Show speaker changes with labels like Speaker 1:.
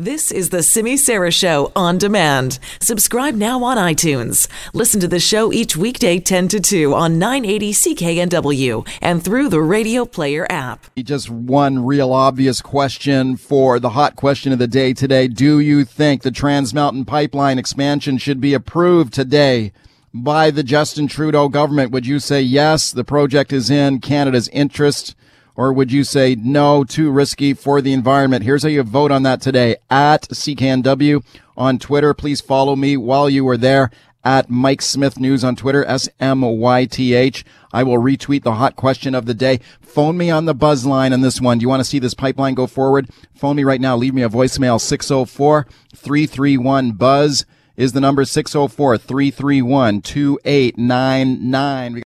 Speaker 1: This is the Simi Sara Show on demand. Subscribe now on iTunes. Listen to the show each weekday 10 to 2 on 980 CKNW and through the Radio Player app.
Speaker 2: Just one real obvious question for the hot question of the day today. Do you think the Trans Mountain Pipeline expansion should be approved today by the Justin Trudeau government? Would you say yes, the project is in Canada's interest? Or would you say no, too risky for the environment? Here's how you vote on that today at CKNW on Twitter. Please follow me while you are there at Mike Smyth News on Twitter, S M Y T H. I will retweet the hot question of the day. Phone me on the buzz line on this one. Do you want to see this pipeline go forward? Phone me right now. Leave me a voicemail 604 331 Buzz is the number 604 331 2899.